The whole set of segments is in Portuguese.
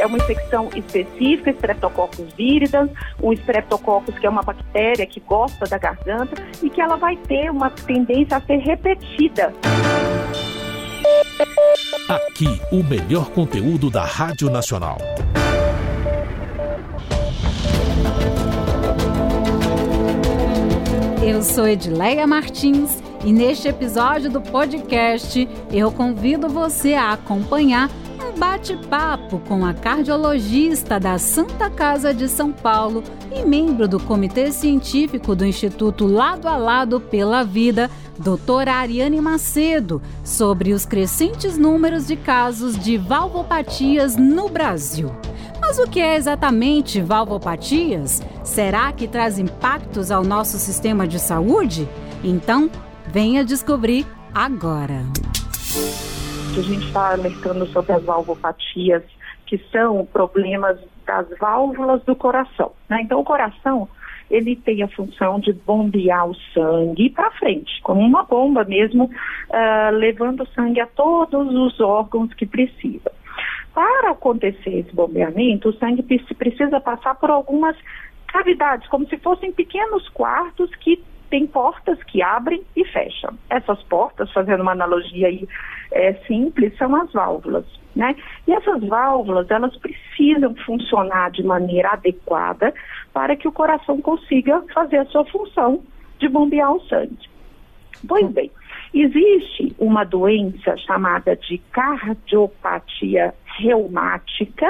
é uma infecção específica, Streptococcus viridans, um Streptococcus que é uma bactéria que gosta da garganta e que ela vai ter uma tendência a ser repetida. Aqui, o melhor conteúdo da Rádio Nacional. Eu sou Edileia Martins e neste episódio do podcast eu convido você a acompanhar um bate-papo com a cardiologista da Santa Casa de São Paulo e membro do Comitê Científico do Instituto Lado a Lado pela Vida, doutora Ariane Macedo, sobre os crescentes números de casos de valvopatias no Brasil. Mas o que é exatamente valvopatias? Será que traz impactos ao nosso sistema de saúde? Então, venha descobrir agora. A gente está alertando sobre as valvopatias, que são problemas das válvulas do coração. Né? Então, o coração ele tem a função de bombear o sangue para frente, como uma bomba mesmo, uh, levando o sangue a todos os órgãos que precisa. Para acontecer esse bombeamento, o sangue precisa passar por algumas cavidades, como se fossem pequenos quartos que têm portas que abrem e fecham. Essas portas, fazendo uma analogia aí é, simples, são as válvulas. Né? E essas válvulas, elas precisam funcionar de maneira adequada para que o coração consiga fazer a sua função de bombear o sangue. Pois bem, existe uma doença chamada de cardiopatia reumática,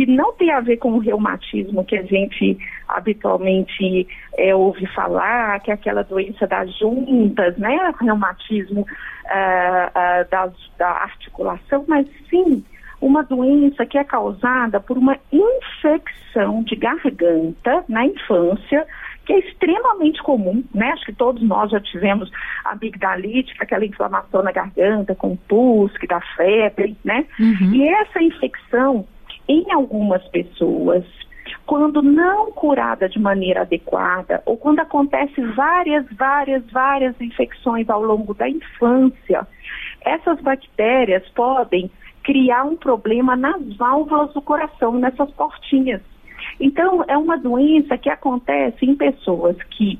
que não tem a ver com o reumatismo que a gente habitualmente é, ouve falar, que é aquela doença das juntas, né? Reumatismo uh, uh, das, da articulação, mas sim uma doença que é causada por uma infecção de garganta na infância, que é extremamente comum, né? Acho que todos nós já tivemos amigdalite, é aquela inflamação na garganta com pus, que dá febre, né? Uhum. E essa infecção, em algumas pessoas, quando não curada de maneira adequada, ou quando acontece várias, várias, várias infecções ao longo da infância, essas bactérias podem criar um problema nas válvulas do coração, nessas portinhas. Então, é uma doença que acontece em pessoas que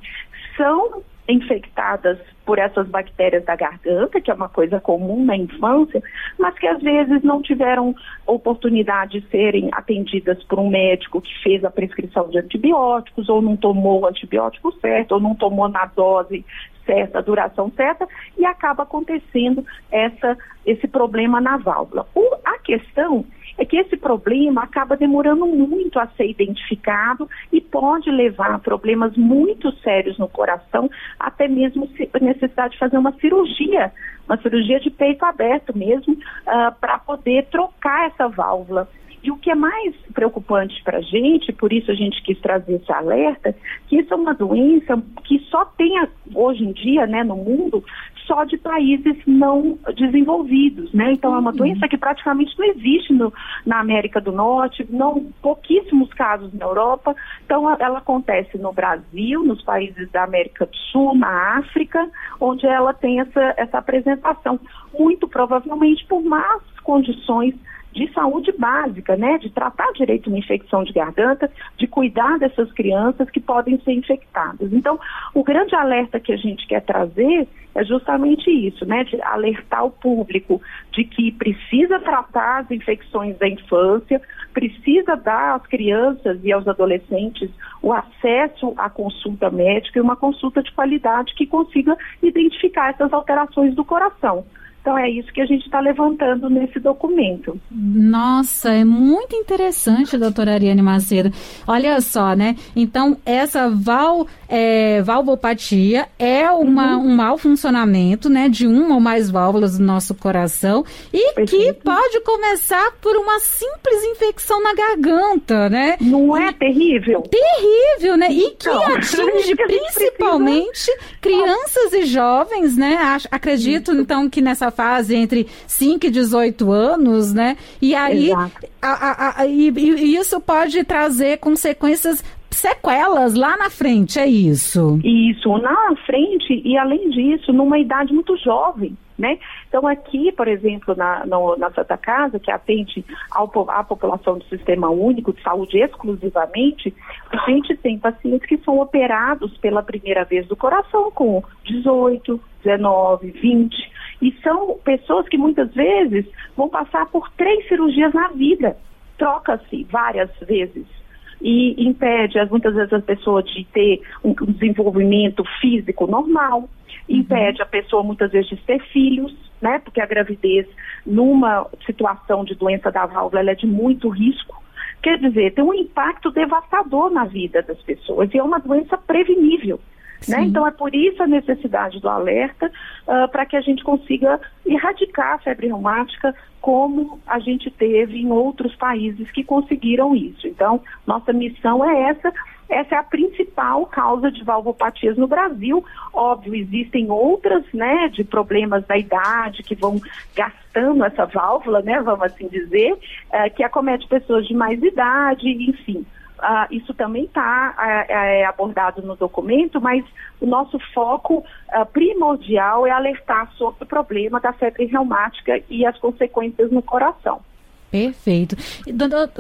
são infectadas por essas bactérias da garganta, que é uma coisa comum na infância, mas que às vezes não tiveram oportunidade de serem atendidas por um médico que fez a prescrição de antibióticos, ou não tomou o antibiótico certo, ou não tomou na dose certa, duração certa, e acaba acontecendo essa, esse problema na válvula. O, a questão é que esse problema acaba demorando muito a ser identificado e pode levar a problemas muito sérios no coração, até mesmo necessidade de fazer uma cirurgia, uma cirurgia de peito aberto mesmo, uh, para poder trocar essa válvula. E o que é mais preocupante para a gente, por isso a gente quis trazer esse alerta, que isso é uma doença que só tem hoje em dia, né, no mundo, só de países não desenvolvidos, né? Então é uma uhum. doença que praticamente não existe no, na América do Norte, não pouquíssimos casos na Europa. Então ela acontece no Brasil, nos países da América do Sul, na África, onde ela tem essa, essa apresentação, muito provavelmente por más condições de saúde básica, né? De tratar direito uma infecção de garganta, de cuidar dessas crianças que podem ser infectadas. Então, o grande alerta que a gente quer trazer é justamente isso, né? De alertar o público de que precisa tratar as infecções da infância, precisa dar às crianças e aos adolescentes o acesso à consulta médica e uma consulta de qualidade que consiga identificar essas alterações do coração. Então é isso que a gente está levantando nesse documento. Nossa, é muito interessante, doutora Ariane Macedo. Olha só, né? Então, essa val, é, valvopatia é uma, uhum. um mau funcionamento, né? De uma ou mais válvulas do nosso coração e Perfeito. que pode começar por uma simples infecção na garganta, né? Não é terrível? Terrível, né? E que então, atinge principalmente crianças e jovens, né? Acredito, então, que nessa fase entre 5 e 18 anos, né? E aí, a, a, a, e, e isso pode trazer consequências sequelas lá na frente, é isso? Isso, na frente e além disso, numa idade muito jovem né? Então aqui, por exemplo, na, no, na Santa Casa, que atende ao, à população do Sistema Único de Saúde exclusivamente, a gente tem pacientes que são operados pela primeira vez do coração com 18, 19, 20, e são pessoas que muitas vezes vão passar por três cirurgias na vida, troca-se várias vezes e impede muitas vezes a pessoa de ter um desenvolvimento físico normal. Impede a pessoa muitas vezes de ter filhos, né? Porque a gravidez, numa situação de doença da válvula, ela é de muito risco. Quer dizer, tem um impacto devastador na vida das pessoas e é uma doença prevenível. Né? Então é por isso a necessidade do alerta uh, para que a gente consiga erradicar a febre reumática como a gente teve em outros países que conseguiram isso. Então, nossa missão é essa essa é a principal causa de valvopatias no Brasil. Óbvio, existem outras, né, de problemas da idade que vão gastando essa válvula, né, vamos assim dizer, uh, que acomete pessoas de mais idade, enfim. Uh, isso também está uh, é, abordado no documento, mas o nosso foco uh, primordial é alertar sobre o problema da febre reumática e as consequências no coração. Perfeito.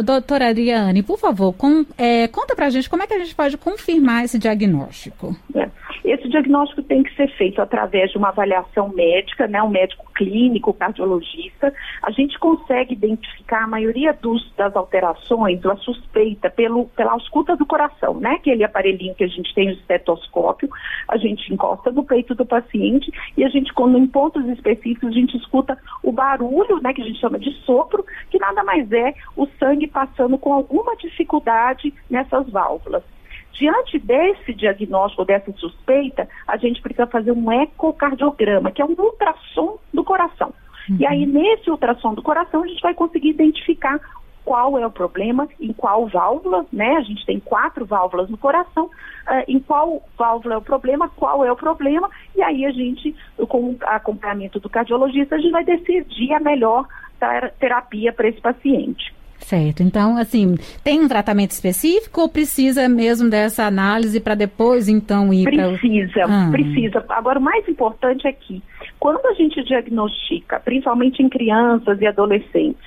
Doutora Ariane, por favor, com, é, conta pra gente como é que a gente pode confirmar esse diagnóstico. É. Esse diagnóstico tem que ser feito através de uma avaliação médica, né, um médico clínico, cardiologista. A gente consegue identificar a maioria dos, das alterações, a suspeita pelo, pela ausculta do coração, né, aquele aparelhinho que a gente tem, o estetoscópio, a gente encosta no peito do paciente e a gente, quando em pontos específicos, a gente escuta o barulho, né, que a gente chama de sopro, que nada mais é o sangue passando com alguma dificuldade nessas válvulas. Diante desse diagnóstico, dessa suspeita, a gente precisa fazer um ecocardiograma, que é um ultrassom do coração. Uhum. E aí, nesse ultrassom do coração, a gente vai conseguir identificar qual é o problema, em qual válvula, né? A gente tem quatro válvulas no coração, uh, em qual válvula é o problema, qual é o problema, e aí a gente, com o acompanhamento do cardiologista, a gente vai decidir a melhor terapia para esse paciente. Certo. Então, assim, tem um tratamento específico ou precisa mesmo dessa análise para depois, então, ir para... Precisa, ah. precisa. Agora, o mais importante é que, quando a gente diagnostica, principalmente em crianças e adolescentes,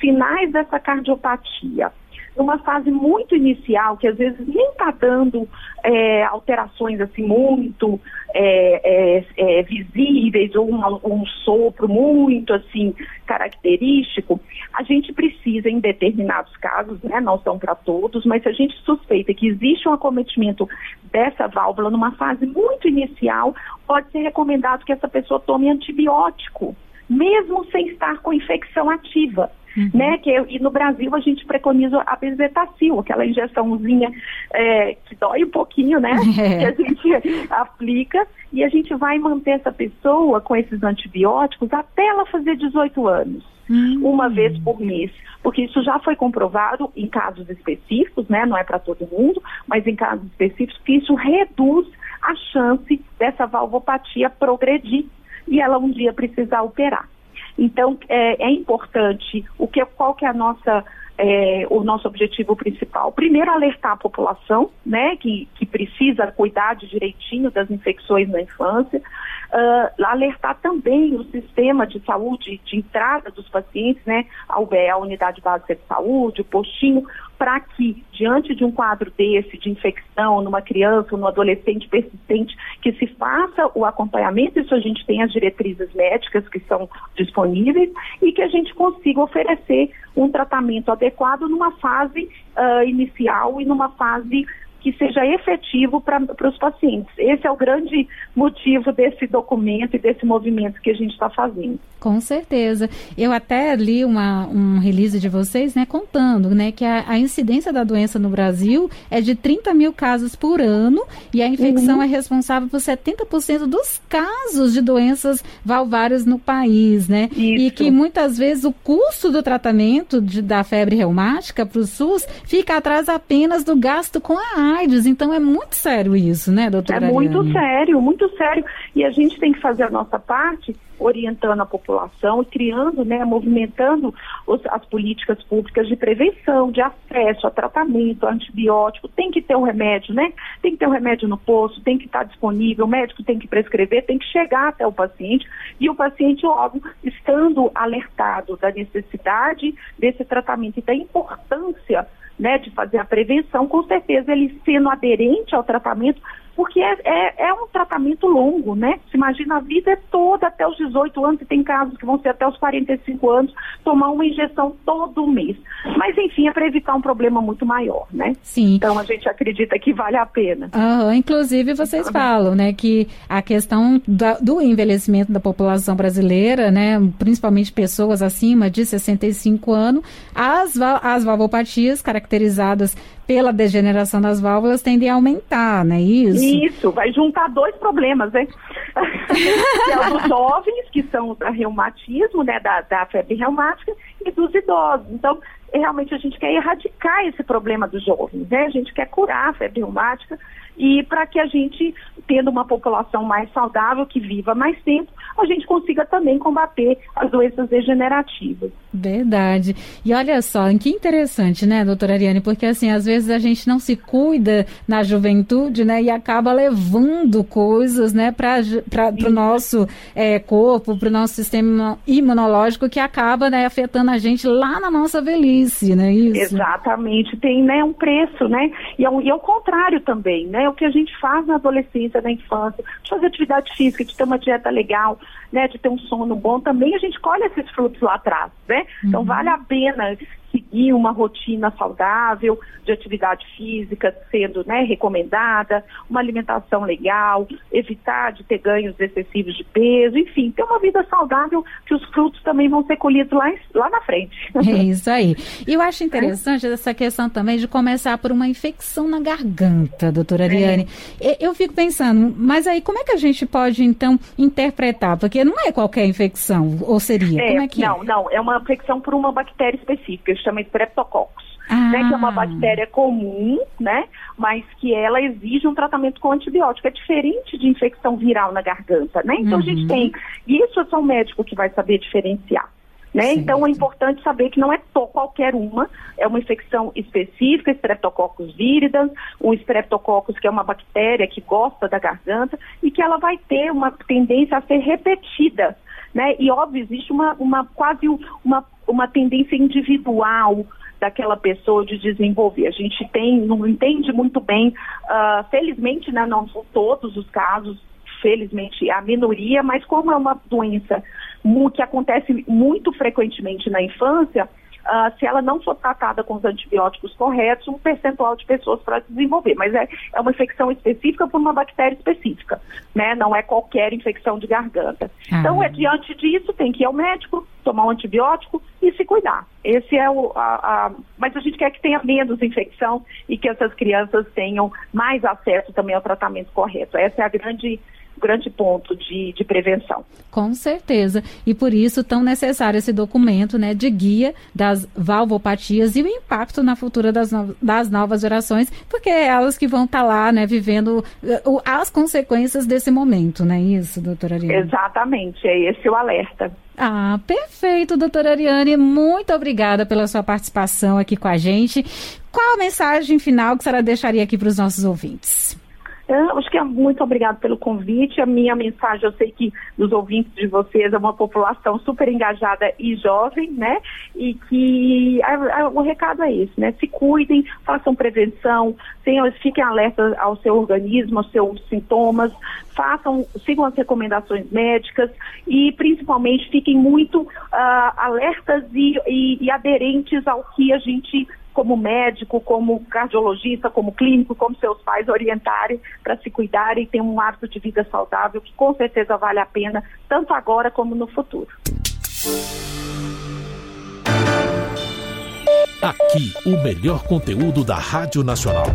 sinais dessa cardiopatia, numa fase muito inicial, que às vezes nem está dando é, alterações assim muito é, é, é visíveis ou um, um, sopro muito assim característico, a gente precisa, em determinados casos, né, não são para todos, mas se a gente suspeita que existe um acometimento dessa válvula numa fase muito inicial, pode ser recomendado que essa pessoa tome antibiótico, mesmo sem estar com infecção ativa. Uhum. Né, que, e no Brasil a gente preconiza a bezetacil, aquela injeçãozinha é, que dói um pouquinho, né? É. Que a gente aplica e a gente vai manter essa pessoa com esses antibióticos até ela fazer 18 anos. Uhum. Uma vez por mês, porque isso já foi comprovado em casos específicos, né? Não é para todo mundo, mas em casos específicos que isso reduz a chance dessa valvopatia progredir e ela um dia precisar operar. Então, é, é importante, o que, qual que é a nossa é, o nosso objetivo principal. Primeiro, alertar a população, né, que, que precisa cuidar de direitinho das infecções na infância. Uh, alertar também o sistema de saúde de entrada dos pacientes, né, a UBE, a Unidade Básica de Saúde, o postinho, para que, diante de um quadro desse, de infecção numa criança ou no adolescente persistente, que se faça o acompanhamento, isso a gente tem as diretrizes médicas que são disponíveis, e que a gente consiga oferecer um tratamento adequado numa fase uh, inicial e numa fase que seja efetivo para os pacientes. Esse é o grande motivo desse documento e desse movimento que a gente está fazendo. Com certeza. Eu até li uma, um release de vocês, né, contando, né, que a, a, incidência da doença no Brasil é de 30 mil casos por ano e a infecção uhum. é responsável por 70% dos casos de doenças valvárias no país, né? Isso. E que muitas vezes o custo do tratamento de, da febre reumática para o SUS fica atrás apenas do gasto com a AIDS. Então é muito sério isso, né, doutora? É muito sério, muito sério. E a gente tem que fazer a nossa parte orientando a população e criando, né, movimentando os, as políticas públicas de prevenção, de acesso a tratamento, a antibiótico. Tem que ter o um remédio, né? Tem que ter o um remédio no posto, tem que estar disponível, o médico tem que prescrever, tem que chegar até o paciente e o paciente, óbvio, estando alertado da necessidade desse tratamento e da importância né, de fazer a prevenção, com certeza ele sendo aderente ao tratamento, porque é, é, é, um tratamento longo, né? Se imagina a vida é toda até os 18 anos, e tem casos que vão ser até os 45 anos, tomar uma injeção todo mês. Mas, enfim, é para evitar um problema muito maior, né? Sim. Então, a gente acredita que vale a pena. Uhum. Inclusive, vocês falam, né, que a questão da, do envelhecimento da população brasileira, né, principalmente pessoas acima de 65 anos, as, as valvopatias caracterizadas pela degeneração das válvulas tendem a aumentar, né? Isso. Isso, vai juntar dois problemas, né? é os jovens, que são da reumatismo, né, da, da febre reumática, e dos idosos. Então, realmente a gente quer erradicar esse problema dos jovens, né? A gente quer curar a febre reumática e para que a gente, tendo uma população mais saudável, que viva mais tempo, a gente consiga também combater as doenças degenerativas. Verdade. E olha só, que interessante, né, doutora Ariane? Porque assim, às vezes a gente não se cuida na juventude, né, e acaba levando coisas, né, para o nosso é, corpo, para o nosso sistema imunológico, que acaba, né, afetando a gente lá na nossa velhice, né? Isso. Exatamente. Tem, né, um preço, né? E é, e é o contrário também, né? o que a gente faz na adolescência, na infância, de fazer atividade física, de ter uma dieta legal, né, de ter um sono bom, também a gente colhe esses frutos lá atrás, né? Então, uhum. Então vale a pena seguir uma rotina saudável de atividade física sendo né, recomendada, uma alimentação legal, evitar de ter ganhos excessivos de peso, enfim, ter uma vida saudável que os frutos também vão ser colhidos lá, lá na frente. É isso aí. E eu acho interessante é. essa questão também de começar por uma infecção na garganta, doutora Ariane. É. Eu fico pensando, mas aí como é que a gente pode então interpretar? Porque não é qualquer infecção, ou seria? É, como é que não, é? não, é uma infecção por uma bactéria específica chama Streptococcus. Ah. Né, que é uma bactéria comum, né, mas que ela exige um tratamento com antibiótico. É diferente de infecção viral na garganta, né? Então uhum. a gente uhum. tem, e isso é só um médico que vai saber diferenciar. Né? Então é importante saber que não é qualquer uma, é uma infecção específica, Streptococcus viridans, um Streptococcus que é uma bactéria que gosta da garganta e que ela vai ter uma tendência a ser repetida, né? E óbvio existe uma, uma quase uma uma tendência individual daquela pessoa de desenvolver. A gente tem, não entende muito bem, uh, felizmente, né, não são todos os casos, felizmente a minoria, mas como é uma doença que acontece muito frequentemente na infância, uh, se ela não for tratada com os antibióticos corretos, um percentual de pessoas para desenvolver. Mas é, é uma infecção específica por uma bactéria específica, né? Não é qualquer infecção de garganta. Ah. Então, é, diante disso, tem que ir ao médico, tomar um antibiótico e se cuidar. Esse é o. A, a... Mas a gente quer que tenha menos infecção e que essas crianças tenham mais acesso também ao tratamento correto. Essa é a grande grande ponto de, de prevenção. Com certeza. E por isso tão necessário esse documento né, de guia das valvopatias e o impacto na futura das, no, das novas gerações, porque é elas que vão estar tá lá né, vivendo uh, as consequências desse momento, não é isso, doutora Ariane? Exatamente, é esse o alerta. Ah, perfeito, doutora Ariane. Muito obrigada pela sua participação aqui com a gente. Qual a mensagem final que a senhora deixaria aqui para os nossos ouvintes? Eu acho que é muito obrigado pelo convite. A minha mensagem, eu sei que dos ouvintes de vocês é uma população super engajada e jovem, né? E que a, a, o recado é esse, né? Se cuidem, façam prevenção, tenham, fiquem alertas ao seu organismo, aos seus sintomas, façam, sigam as recomendações médicas e principalmente fiquem muito uh, alertas e, e, e aderentes ao que a gente como médico, como cardiologista, como clínico, como seus pais orientarem para se cuidarem e ter um hábito de vida saudável que com certeza vale a pena, tanto agora como no futuro. Aqui, o melhor conteúdo da Rádio Nacional.